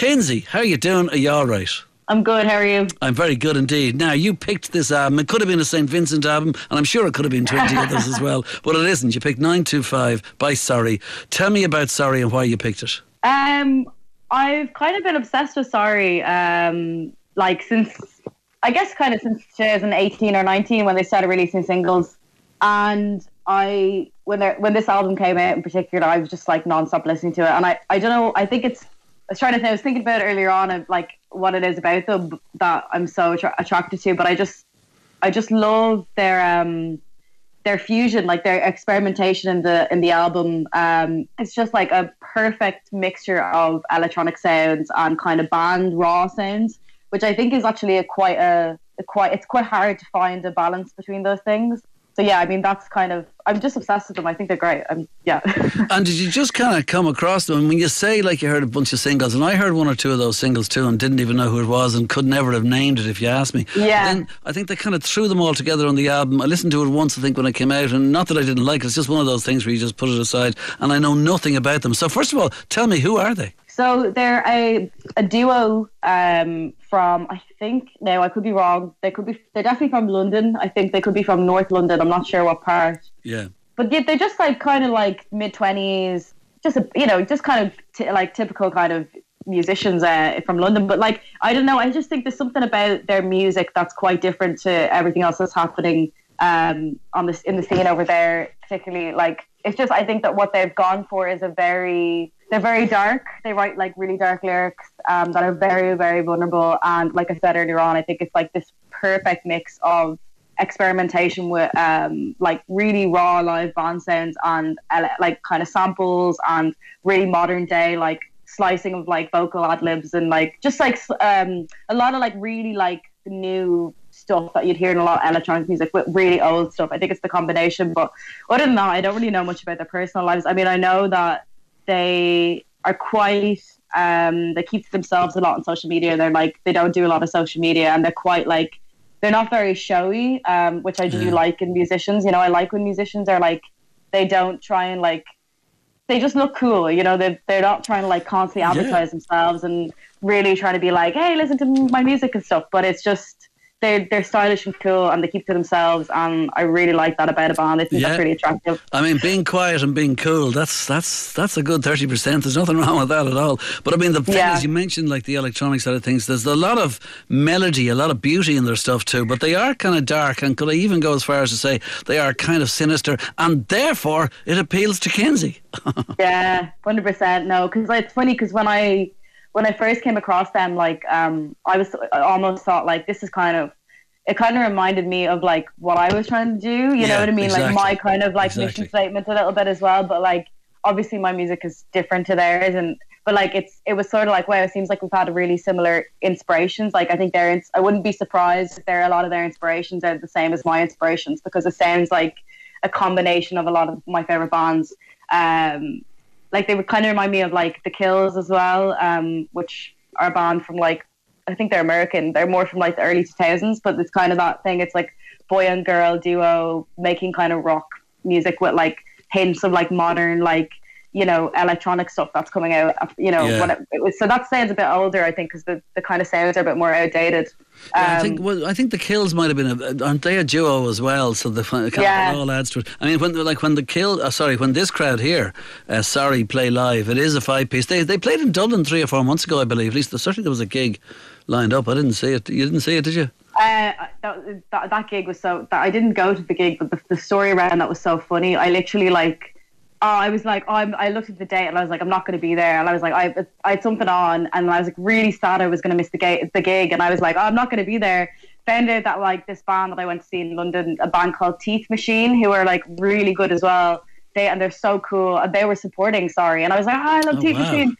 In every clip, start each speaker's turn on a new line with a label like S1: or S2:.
S1: Kinsey, how are you doing? Are you all right?
S2: I'm good. How are you?
S1: I'm very good indeed. Now, you picked this album. It could have been a St. Vincent album, and I'm sure it could have been 20 others as well, but it isn't. You picked 925 by Sorry. Tell me about Sorry and why you picked it.
S2: Um, I've kind of been obsessed with Sorry, um, like since I guess kind of since 2018 or 19 when they started releasing singles, and I when they when this album came out in particular, I was just like nonstop listening to it, and I I don't know. I think it's was trying to think. I was thinking about earlier on of like what it is about them that I'm so attra- attracted to. But I just, I just love their um, their fusion, like their experimentation in the in the album. Um, it's just like a perfect mixture of electronic sounds and kind of band raw sounds, which I think is actually a quite a, a quite. It's quite hard to find a balance between those things so yeah, I mean that's kind of I'm just obsessed with them. I think they're great. I'm, yeah.
S1: and did you just kind of come across them? And when you say like you heard a bunch of singles, and I heard one or two of those singles too, and didn't even know who it was, and could never have named it if you asked me.
S2: Yeah.
S1: Then I think they kind of threw them all together on the album. I listened to it once, I think, when it came out, and not that I didn't like it. It's just one of those things where you just put it aside, and I know nothing about them. So first of all, tell me who are they?
S2: So they're a a duo um, from I think now I could be wrong. They could be they're definitely from London. I think they could be from North London. I'm not sure what part.
S1: Yeah.
S2: But they're just like kind of like mid twenties, just a, you know, just kind of t- like typical kind of musicians uh, from London. But like I don't know, I just think there's something about their music that's quite different to everything else that's happening um, on this in the scene over there. Particularly like it's just I think that what they've gone for is a very they're very dark. They write like really dark lyrics um, that are very, very vulnerable. And like I said earlier on, I think it's like this perfect mix of experimentation with um, like really raw live band sounds and like kind of samples and really modern day like slicing of like vocal ad libs and like just like um, a lot of like really like new stuff that you'd hear in a lot of electronic music with really old stuff. I think it's the combination. But other than that, I don't really know much about their personal lives. I mean, I know that they are quite um, they keep to themselves a lot on social media. They're like they don't do a lot of social media, and they're quite like they're not very showy, um, which I do yeah. like in musicians. You know, I like when musicians are like they don't try and like they just look cool. You know, they they're not trying to like constantly advertise yeah. themselves and really trying to be like, hey, listen to my music and stuff. But it's just they're they're stylish and cool and they keep to themselves and I really like that about a band. I think yeah. that's really attractive.
S1: I mean being quiet and being cool, that's that's that's a good thirty percent. There's nothing wrong with that at all. But I mean the thing yeah. is you mentioned like the electronic side of things, there's a lot of melody, a lot of beauty in their stuff too, but they are kind of dark and could I even go as far as to say they are kind of sinister and therefore it appeals to Kinsey.
S2: yeah, hundred percent. No, because it's funny because when I when I first came across them, like um, I was I almost thought like this is kind of it kind of reminded me of like what I was trying to do. You yeah, know what I mean? Exactly. Like my kind of like exactly. mission statement a little bit as well. But like obviously my music is different to theirs, and but like it's it was sort of like wow, it seems like we've had really similar inspirations. Like I think they're I wouldn't be surprised if there are a lot of their inspirations are the same as my inspirations because it sounds like a combination of a lot of my favorite bands. Um, like they would kind of remind me of like the Kills as well, um, which are a band from like I think they're American. They're more from like the early 2000s, but it's kind of that thing. It's like boy and girl duo making kind of rock music with like hints of like modern like you know electronic stuff that's coming out you know yeah. it, it was, so that sounds a bit older i think because the, the kind of sounds are a bit more outdated
S1: yeah, I think um, well, I think the Kills might have been a, aren't they a duo as well? So the kind yeah. all adds to it. I mean, when like when the Kill, uh, sorry, when this crowd here, uh, sorry, play live, it is a five piece. They they played in Dublin three or four months ago, I believe. At least certainly there was a gig lined up. I didn't see it. You didn't see it, did you?
S2: Uh, that, that, that gig was so. That, I didn't go to the gig, but the, the story around that was so funny. I literally like uh, I was like, oh, I'm, I looked at the date and I was like, I'm not going to be there. And I was like, I, I had something on, and I was like really sad I was going to miss the, ga- the gig. And I was like, oh, I'm not going to be there. Found out that like this band that I went to see in London, a band called Teeth Machine, who are like really good as well. They and they're so cool. And they were supporting Sorry, and I was like, oh, I love oh, Teeth wow. Machine.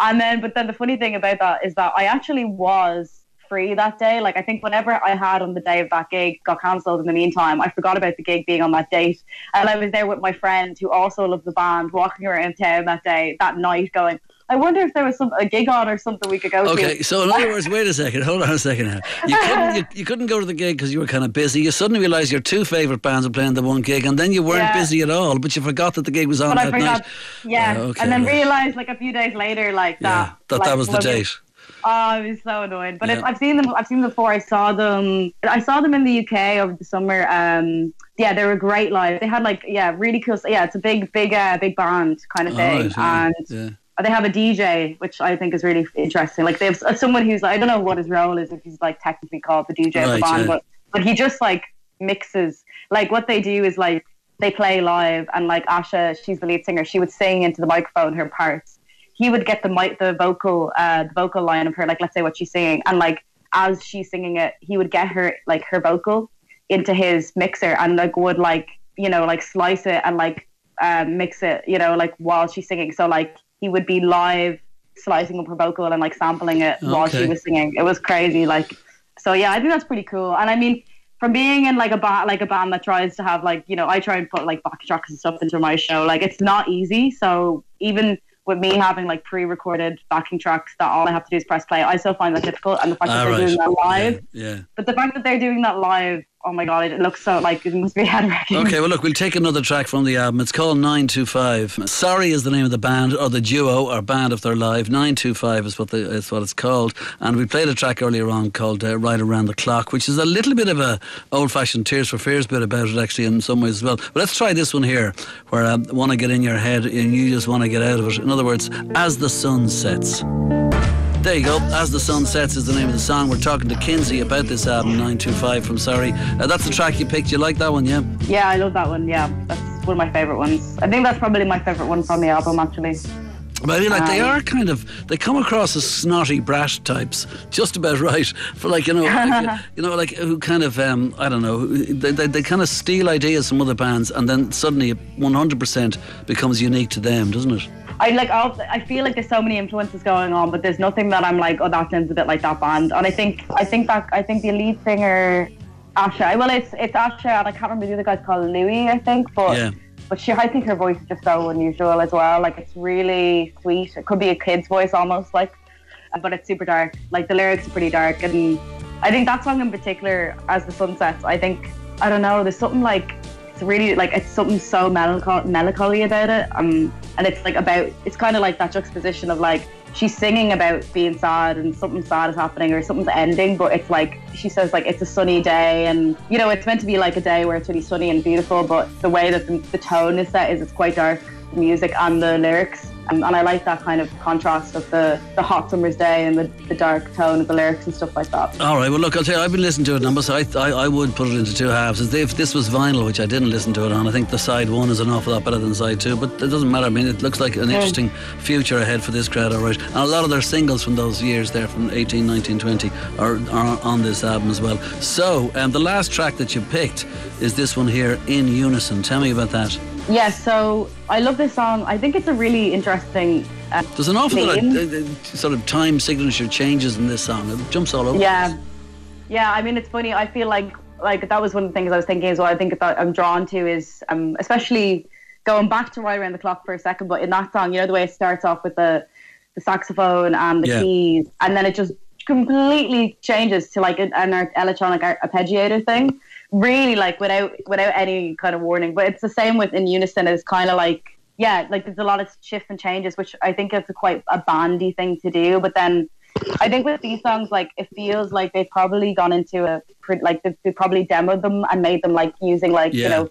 S2: And then, but then the funny thing about that is that I actually was free that day. Like I think whatever I had on the day of that gig got cancelled in the meantime. I forgot about the gig being on that date. And I was there with my friend who also loved the band, walking around town that day, that night going, I wonder if there was some a gig on or something we could go
S1: Okay,
S2: to.
S1: okay. So in other words, wait a second. Hold on a second. Now. You couldn't you, you couldn't go to the gig because you were kind of busy. You suddenly realised your two favourite bands were playing the one gig, and then you weren't
S2: Yeah.
S1: busy at all. But you forgot that the gig was on
S2: But I
S1: that
S2: forgot,
S1: night.
S2: yeah,
S1: Yeah, okay,
S2: and then
S1: right.
S2: realized like a few days later, like
S1: Yeah,
S2: that,
S1: that
S2: like,
S1: that was the date.
S2: Oh, I was so annoyed. But
S1: Yeah.
S2: if, I've seen them. I've seen them before. I saw them. I saw them in the UK over the summer. Um, yeah, they were great live. They had like yeah, really cool. Yeah, it's a big, big, uh, big band kind of
S1: All
S2: thing,
S1: right,
S2: and
S1: yeah.
S2: they have a DJ, which I think is really interesting. Like they have someone who's I don't know what his role is if he's like technically called the DJ of the band,
S1: yeah.
S2: but but he just like mixes. Like what they do is like they play live, and like Asha, she's the lead singer. She would sing into the microphone her parts. He would get the mic, the vocal, uh, the vocal line of her, like let's say what she's singing, and like as she's singing it, he would get her like her vocal into his mixer and like would like you know like slice it and like um, mix it you know like while she's singing. So like he would be live slicing up her vocal and like sampling it while she was singing. It was crazy like so yeah I think that's pretty cool. And I mean from being in like a band like a band that tries to have like you know I try and put like backtracks and stuff into my show. Like it's not easy. So even with me having like pre-recorded backing tracks that all I have to do is press play I still find that difficult and the fact that
S1: Ah,
S2: they're
S1: right.
S2: doing that live
S1: Yeah. yeah.
S2: but the fact that they're doing that live, oh my god, it looks so like it must be head wrecking.
S1: Okay, well, look, we'll take another track from the album. It's called 925. Sorry is the name of the band, or the duo, or band if they're live. 925 is what, the, is what it's called. And we played a track earlier on called uh, Right Around the Clock, which is a little bit of a old fashioned Tears for Fears bit about it, actually, in some ways as well. But let's try this one here, where I want to get in your head and you just want to get out of it. In other words, As the Sun Sets. There you go. As the Sun Sets is the name of the song. We're talking to Kinsey about this album, 925 from Sorry. Uh, that's the track you picked. You like that one, yeah?
S2: Yeah, I love that one. Yeah, that's one of my favorite ones. I think that's probably my favorite one from the album, actually.
S1: But I mean, like they
S2: Um,
S1: are kind of they come across as snotty brat types, just about right for like you know, like, you know, like who kind of um, I don't know, they, they, they kind of steal ideas from other bands, and then suddenly 100% becomes unique to them, doesn't it?
S2: I like. I feel like there's so many influences going on, but there's nothing that I'm like, oh, that sounds a bit like that band. And I think, I think that, I think the lead singer, Asha. Well, it's it's Asha, and I can't remember the other guy's called Louis, I think. But
S1: Yeah.
S2: but she, I think her voice is just so unusual as well. Like it's really sweet. It could be a kid's voice almost, like, but it's super dark. Like the lyrics are pretty dark, and I think that song in particular, as the sun sets, I think I don't know. There's something like it's really like it's something so melancholy, melancholy about it. Um, and it's like about it's kind of like that juxtaposition of like she's singing about being sad and something sad is happening or something's ending, but it's like she says like it's a sunny day and you know it's meant to be like a day where it's really sunny and beautiful, but the way that the, the tone is set is it's quite dark, music and the lyrics. Um, and I like that kind of contrast of the, the hot summer's day and the, the dark tone of the lyrics and stuff like that.
S1: All right. Well, look, I'll tell you, I've been listening to it, and I, must- I, I, I would put it into two halves. As If this was vinyl, which I didn't listen to it on, I think the side one is an awful lot better than side two. But it doesn't matter. I mean, it looks like an interesting future ahead for this crowd, all right. And a lot of their singles from those years there, from 18, 19, 20, are, are on this album as well. So, um, the last track that you picked is this one here, In Unison. Tell me about that.
S2: Yeah, so I love this song. I think it's a really interesting. Uh,
S1: There's an awful lot of uh, uh, sort of time signature changes in this song. It jumps all over.
S2: Yeah, yeah. I mean, it's funny. I feel like like that was one of the things I was thinking as well. I think that I'm drawn to is um, especially going back to right around the clock for a second. But in that song, you know the way it starts off with the the saxophone and the
S1: Yeah.
S2: keys, and then it just completely changes to like an, an electronic ar- arpeggiator thing. Really, like without without any kind of warning. But it's the same with in unison. It's kind of like yeah, like there's a lot of shifts and changes, which I think is a quite a bandy thing to do. But then I think with these songs, like it feels like they've probably gone into a like they've, they've probably demoed them and made them like using like
S1: Yeah.
S2: you know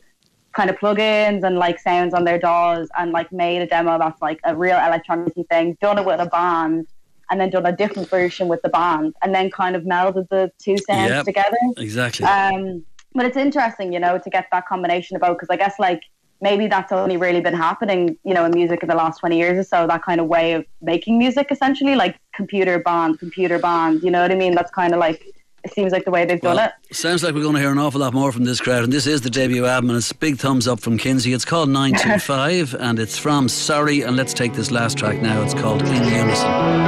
S2: kind of plugins and like sounds on their DAWs and like made a demo that's like a real electronic thing, done it with a band, and then done a different version with the band, and then kind of melded the two sounds
S1: Yep.
S2: together.
S1: Exactly.
S2: Um, but it's interesting, you know, to get that combination about because I guess like maybe that's only really been happening, you know, in music in the last twenty years or so. That kind of way of making music, essentially, like computer band, computer band. You know what I mean? That's kind of like it seems like the way they've done it.
S1: Sounds like we're going to hear an awful lot more from this crowd, and this is the debut album, and it's a big thumbs up from Kinsey. It's called 925, and it's from Sorry, and let's take this last track now. It's called In Unison.